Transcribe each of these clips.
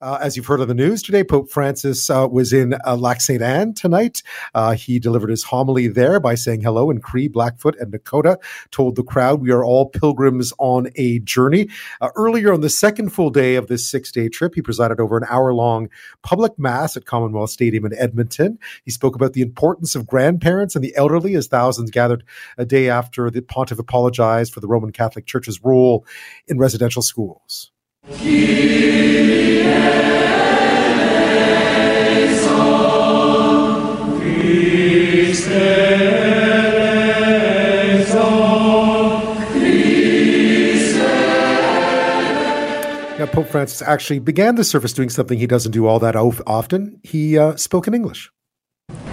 Uh, as you've heard on the news today, Pope Francis uh, was in uh, Lac St. Anne tonight. Uh, he delivered his homily there by saying hello in Cree, Blackfoot, and Nakota, told the crowd, We are all pilgrims on a journey. Uh, earlier on the second full day of this six day trip, he presided over an hour long public mass at Commonwealth Stadium in Edmonton. He spoke about the importance of grandparents and the elderly as thousands gathered a day after the pontiff apologized for the Roman Catholic Church's role in residential schools. Francis actually began the service doing something he doesn't do all that often. He uh, spoke in English.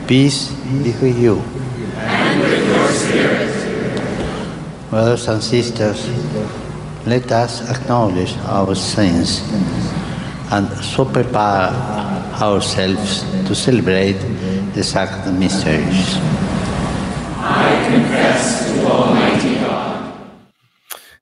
Peace be with you. And with your spirit. Brothers and sisters, let us acknowledge our sins and so prepare ourselves to celebrate the sacred mysteries. I confess to Almighty God.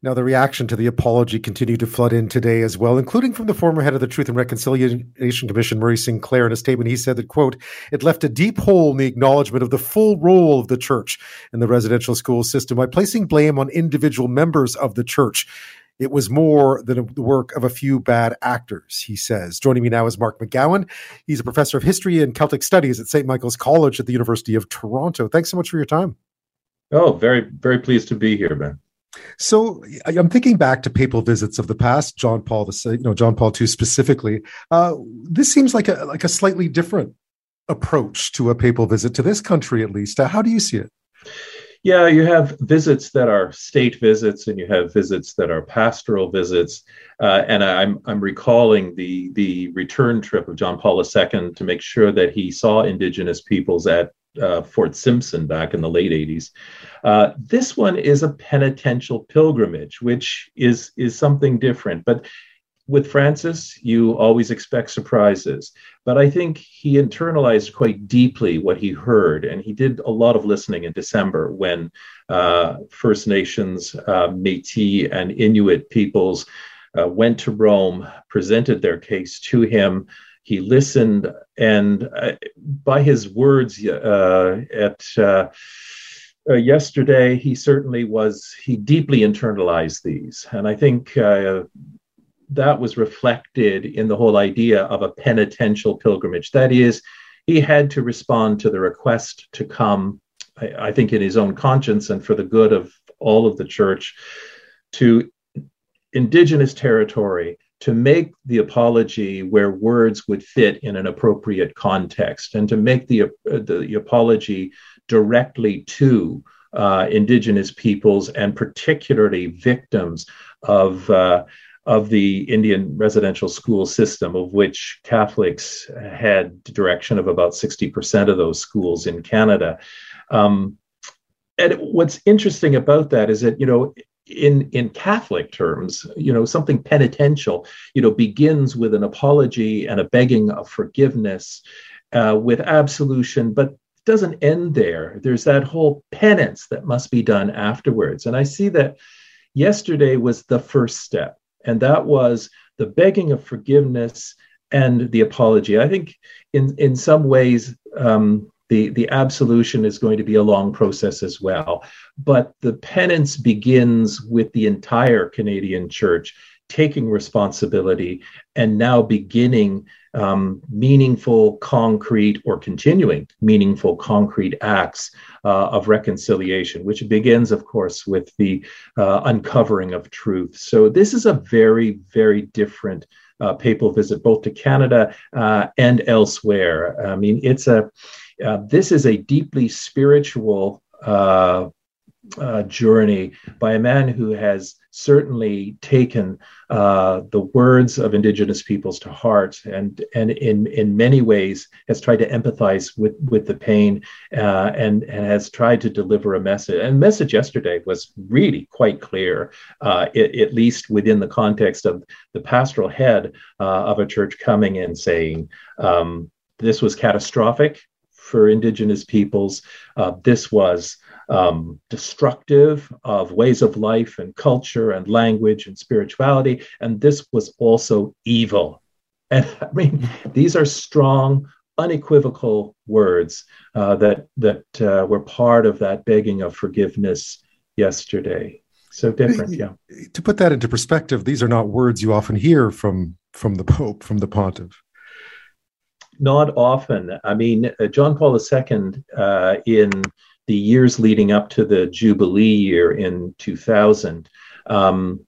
Now, the reaction to the apology continued to flood in today as well, including from the former head of the Truth and Reconciliation Commission, Murray Sinclair. In a statement, he said that, quote, it left a deep hole in the acknowledgement of the full role of the church in the residential school system by placing blame on individual members of the church. It was more than the work of a few bad actors, he says. Joining me now is Mark McGowan. He's a professor of history and Celtic studies at St. Michael's College at the University of Toronto. Thanks so much for your time. Oh, very, very pleased to be here, Ben. So I'm thinking back to papal visits of the past, John Paul the you know John Paul II specifically. Uh, this seems like a like a slightly different approach to a papal visit to this country, at least. Uh, how do you see it? Yeah, you have visits that are state visits, and you have visits that are pastoral visits. Uh, and I'm I'm recalling the the return trip of John Paul II to make sure that he saw Indigenous peoples at uh, Fort Simpson back in the late 80s. Uh, this one is a penitential pilgrimage, which is is something different. But with Francis, you always expect surprises. But I think he internalized quite deeply what he heard, and he did a lot of listening in December when uh, First Nations, uh, Métis, and Inuit peoples uh, went to Rome, presented their case to him. He listened, and uh, by his words uh, at uh, uh, yesterday, he certainly was, he deeply internalized these. And I think uh, that was reflected in the whole idea of a penitential pilgrimage. That is, he had to respond to the request to come, I, I think, in his own conscience and for the good of all of the church, to indigenous territory to make the apology where words would fit in an appropriate context and to make the, uh, the, apology directly to uh, indigenous peoples and particularly victims of uh, of the Indian residential school system, of which Catholics had direction of about 60% of those schools in Canada. Um, and what's interesting about that is that, you know, in in Catholic terms, you know, something penitential, you know, begins with an apology and a begging of forgiveness, uh, with absolution, but doesn't end there. There's that whole penance that must be done afterwards, and I see that yesterday was the first step, and that was the begging of forgiveness and the apology. I think in in some ways. Um, the, the absolution is going to be a long process as well. But the penance begins with the entire Canadian church taking responsibility and now beginning um, meaningful, concrete, or continuing meaningful, concrete acts uh, of reconciliation, which begins, of course, with the uh, uncovering of truth. So, this is a very, very different uh, papal visit, both to Canada uh, and elsewhere. I mean, it's a uh, this is a deeply spiritual uh, uh, journey by a man who has certainly taken uh, the words of Indigenous peoples to heart, and and in in many ways has tried to empathize with with the pain, uh, and and has tried to deliver a message. And the message yesterday was really quite clear, uh, it, at least within the context of the pastoral head of a church coming and saying. Um, this was catastrophic for indigenous peoples. Uh, this was um, destructive of ways of life and culture and language and spirituality. And this was also evil. And I mean, these are strong, unequivocal words uh, that that uh, were part of that begging of forgiveness yesterday. So different, yeah. To put that into perspective, these are not words you often hear from from the Pope, from the Pontiff. Not often. I mean, uh, John Paul II, uh, in the years leading up to the Jubilee year in 2000, um,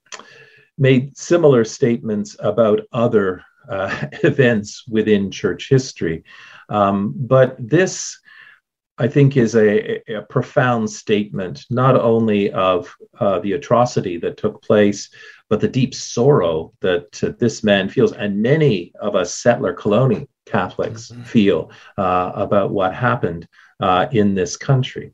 made similar statements about other uh, events within church history. Um, but this, I think, is a, a, profound statement, not only of uh, the atrocity that took place, but the deep sorrow that uh, this man feels, and many of us settler colonial Catholics mm-hmm. feel uh, about what happened uh, in this country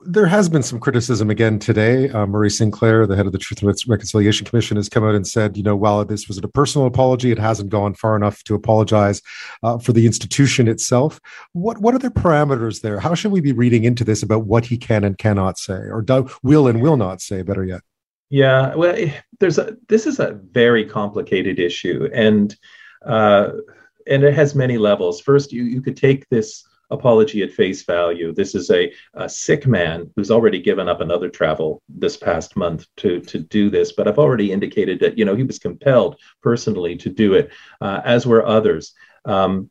there has been some criticism again today. Uh, Murray Sinclair, the head of the Truth and Reconciliation Commission, has come out and said, you know, while this was a personal apology, it hasn't gone far enough to apologize uh, for the institution itself. What what are the parameters there? How should we be reading into this about what he can and cannot say, or do, will and will not say? Better yet. Yeah, well, eh, there's a this is a very complicated issue, and uh, and it has many levels. First, you you could take this apology at face value. This is a, a, sick man who's already given up another travel this past month to, to do this, but I've already indicated that, you know, he was compelled personally to do it, uh, as were others. Um,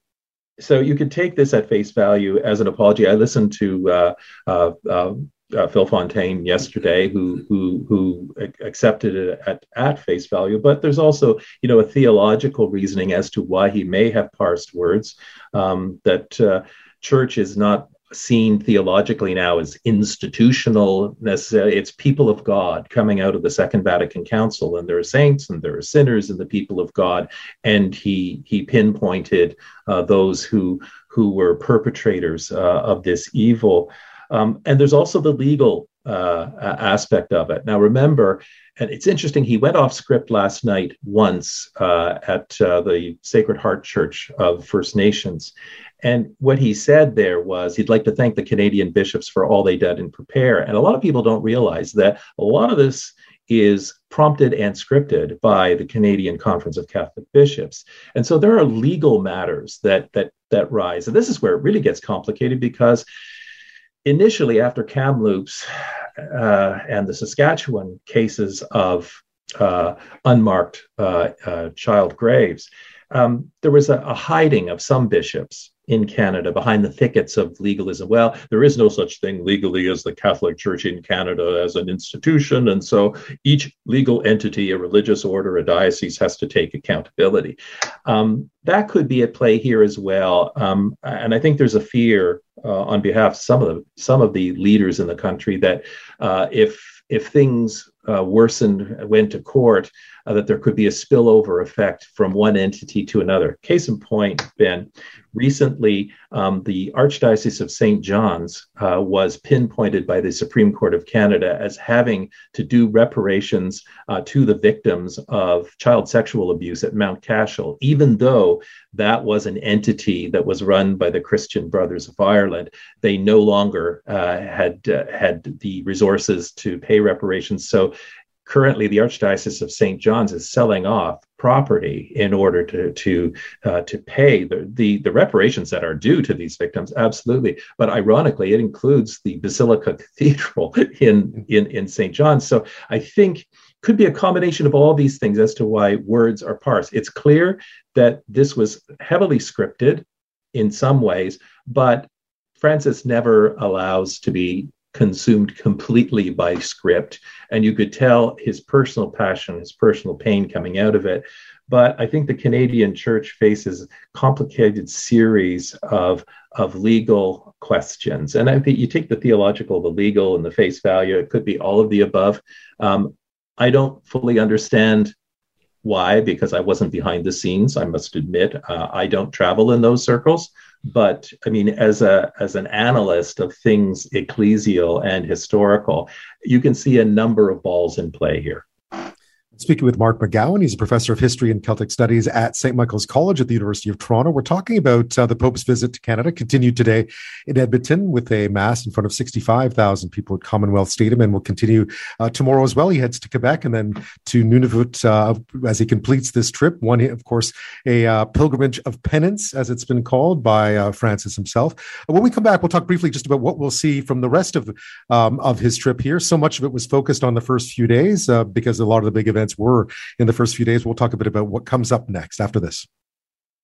so you could take this at face value as an apology. I listened to uh, uh, uh, uh Phil Fontaine yesterday, who who who accepted it at, at face value. But there's also, you know, a theological reasoning as to why he may have parsed words um, that uh, church is not seen theologically now as institutional necessarily. It's people of god coming out of the second vatican council and there are saints and there are sinners and the people of god. And he he pinpointed uh, those who who were perpetrators uh, of this evil. Um, and there's also the legal uh, aspect of it. Now remember and it's interesting he went off script last night once uh, at uh, the sacred heart church of first nations and what he said there was he'd like to thank the Canadian bishops for all they did and prepare. And a lot of people don't realize that a lot of this is prompted and scripted by the Canadian Conference of Catholic Bishops. And so there are legal matters that that that rise. And this is where it really gets complicated because initially after Kamloops uh, and the Saskatchewan cases of uh, unmarked uh, uh child graves, um, there was a, a hiding of some bishops in Canada behind the thickets of legalism. Well, there is no such thing legally as the Catholic Church in Canada as an institution. And so each legal entity, a religious order, a diocese has to take accountability. Um, that could be at play here as well. Um, and I think there's a fear uh, on behalf of some of the some of the leaders in the country that uh, if if things uh, worsened, went to court, uh, that there could be a spillover effect from one entity to another. Case in point, Ben, recently um, the Archdiocese of St. John's uh, was pinpointed by the Supreme Court of Canada as having to do reparations uh, to the victims of child sexual abuse at Mount Cashel, even though that was an entity that was run by the Christian Brothers of Ireland. They no longer uh, had uh, had the resources to pay reparations. So currently the archdiocese of st john's is selling off property in order to to uh, to pay the, the the reparations that are due to these victims absolutely. But ironically it includes the basilica cathedral in in in st john's. So i think could be a combination of all these things as to why words are parsed. It's clear that this was heavily scripted in some ways but francis never allows to be consumed completely by script. And you could tell his personal passion, his personal pain coming out of it. But I think the Canadian church faces complicated series of, of legal questions. And I think you take the theological, the legal, and the face value, it could be all of the above. Um, I don't fully understand why, because I wasn't behind the scenes, I must admit. Uh, I don't travel in those circles. But I mean, as a as an analyst of things ecclesial and historical, you can see a number of balls in play here. Speaking with Mark McGowan, he's a professor of history and Celtic studies at St. Michael's College at the University of Toronto. We're talking about uh, the Pope's visit to Canada, continued today in Edmonton with a mass in front of 65,000 people at Commonwealth Stadium, and will continue uh, tomorrow as well. He heads to Quebec and then to Nunavut uh, as he completes this trip. One, of course, a uh, pilgrimage of penance, as it's been called by uh, Francis himself. When we come back, we'll talk briefly just about what we'll see from the rest of um, of his trip here. So much of it was focused on the first few days uh, because a lot of the big events events were in the first few days. We'll talk a bit about what comes up next after this.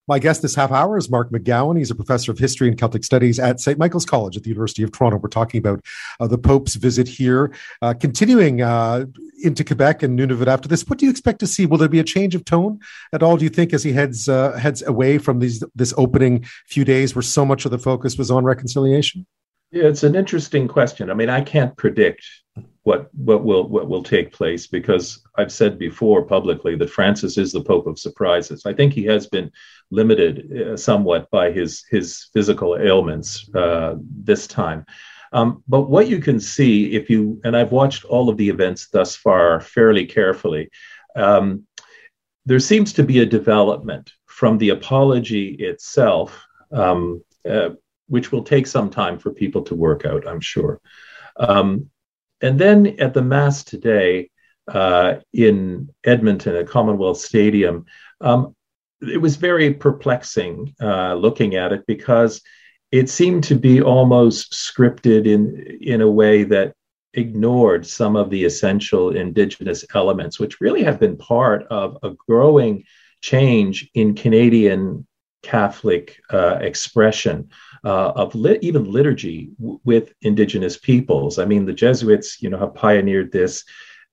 My guest this half hour is Mark McGowan. He's a professor of history and Celtic studies at St. Michael's College at the University of Toronto. We're talking about uh, the Pope's visit here, uh, continuing uh, into Quebec and Nunavut after this. What do you expect to see? Will there be a change of tone at all? Do you think as he heads uh, heads away from these this opening few days, where so much of the focus was on reconciliation? Yeah, it's an interesting question. I mean, I can't predict what what will what will take place because I've said before publicly that Francis is the Pope of surprises. I think he has been limited uh, somewhat by his his physical ailments uh, this time. Um, but what you can see if you and I've watched all of the events thus far fairly carefully. Um, there seems to be a development from the apology itself, um, uh, which will take some time for people to work out, I'm sure. Um, and then at the Mass today uh, in Edmonton at Commonwealth Stadium, um, it was very perplexing uh, looking at it because it seemed to be almost scripted in, in a way that ignored some of the essential indigenous elements, which really have been part of a growing change in Canadian Catholic uh, expression uh, of even liturgy w- with indigenous peoples. I mean, the Jesuits, you know, have pioneered this.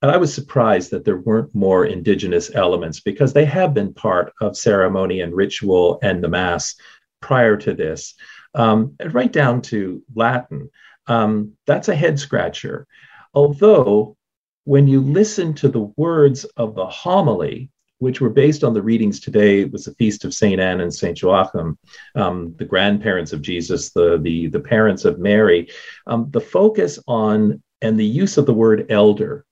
And I was surprised that there weren't more indigenous elements because they have been part of ceremony and ritual and the Mass prior to this, um, right down to Latin. Um, that's a head scratcher. Although, when you listen to the words of the homily, which were based on the readings today. It was the feast of Saint Anne and Saint Joachim, um, the grandparents of Jesus, the the the parents of Mary. Um, the focus on and the use of the word elder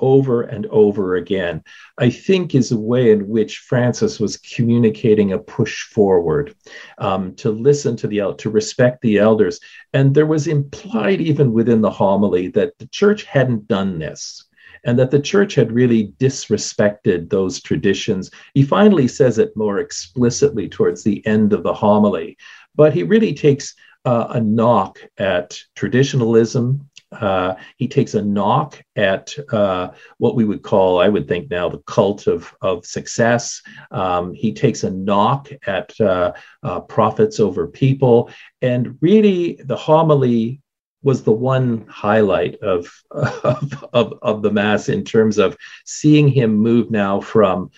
over and over again, I think, is a way in which Francis was communicating a push forward um, to listen to the to respect the elders, and there was implied even within the homily that the church hadn't done this and that the church had really disrespected those traditions. He finally says it more explicitly towards the end of the homily, but he really takes uh, a knock at traditionalism. Uh, he takes a knock at uh, what we would call, I would think now, the cult of, of success. Um, he takes a knock at uh, uh, profits over people. And really, the homily was the one highlight of, of, of, of, the Mass in terms of seeing him move now from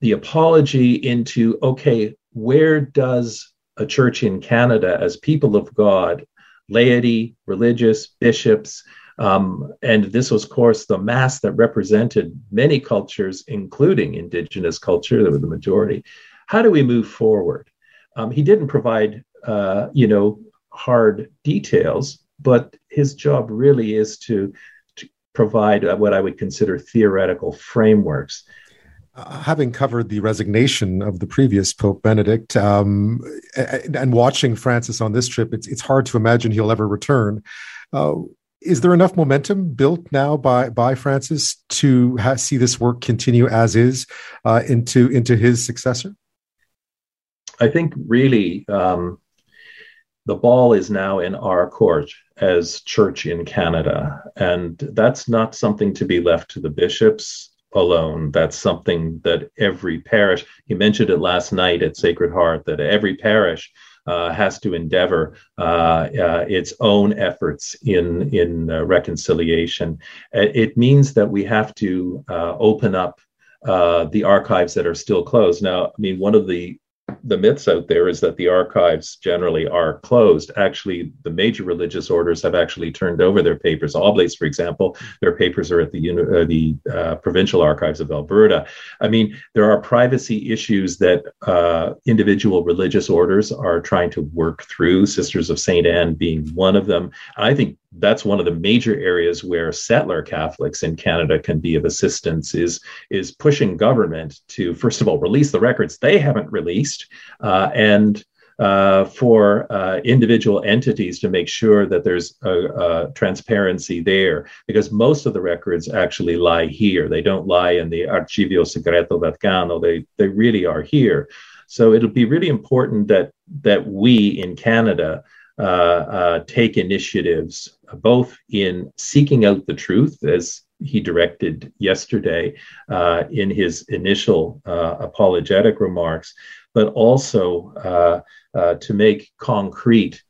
the apology into okay, where does a church in Canada, as people of God, laity, religious, bishops, um, and this was, of course, the Mass that represented many cultures, including Indigenous culture, that were the majority. How do we move forward? Um, he didn't provide, uh, you know, hard details, but his job really is to, to provide what I would consider theoretical frameworks. Uh, having covered the resignation of the previous Pope Benedict um, and, and, watching Francis on this trip, it's, it's hard to imagine he'll ever return. Uh, is there enough momentum built now by by Francis to ha- see this work continue as is uh, into into his successor? I think really um, the ball is now in our court as church in Canada. And that's not something to be left to the bishops alone. That's something that every parish, he mentioned it last night at Sacred Heart, that every parish uh, has to endeavor uh, uh, its own efforts in, in uh, reconciliation. It means that we have to uh, open up uh, the archives that are still closed. Now, I mean, one of the the myths out there is that the archives generally are closed. Actually, the major religious orders have actually turned over their papers. Oblates, for example, their papers are at the uh, the uh, provincial archives of Alberta. I mean, there are privacy issues that uh, individual religious orders are trying to work through. Sisters of Saint Anne being one of them. I think that's one of the major areas where settler Catholics in Canada can be of assistance is is pushing government to first of all release the records they haven't released uh, and uh, for uh, individual entities to make sure that there's a, a transparency there, because most of the records actually lie here. They don't lie in the Archivio Segreto Vaticano. They they really are here. So it'll be really important that that we in Canada take initiatives both in seeking out the truth, as he directed yesterday uh, in his initial uh, apologetic remarks, but also uh, uh, to make concrete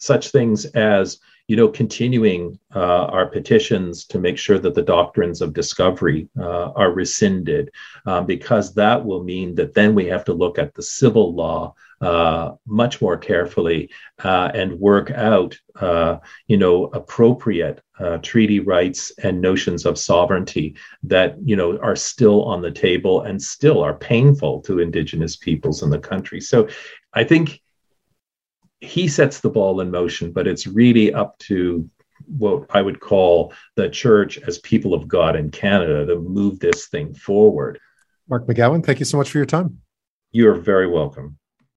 such things as you know, continuing uh, our petitions to make sure that the doctrines of discovery uh, are rescinded, um, because that will mean that then we have to look at the civil law uh, much more carefully uh, and work out, uh, you know, appropriate uh, treaty rights and notions of sovereignty that you know are still on the table and still are painful to Indigenous peoples in the country. So, I think he sets the ball in motion, but it's really up to what I would call the church as people of God in Canada to move this thing forward. Mark McGowan, thank you so much for your time. You're very welcome.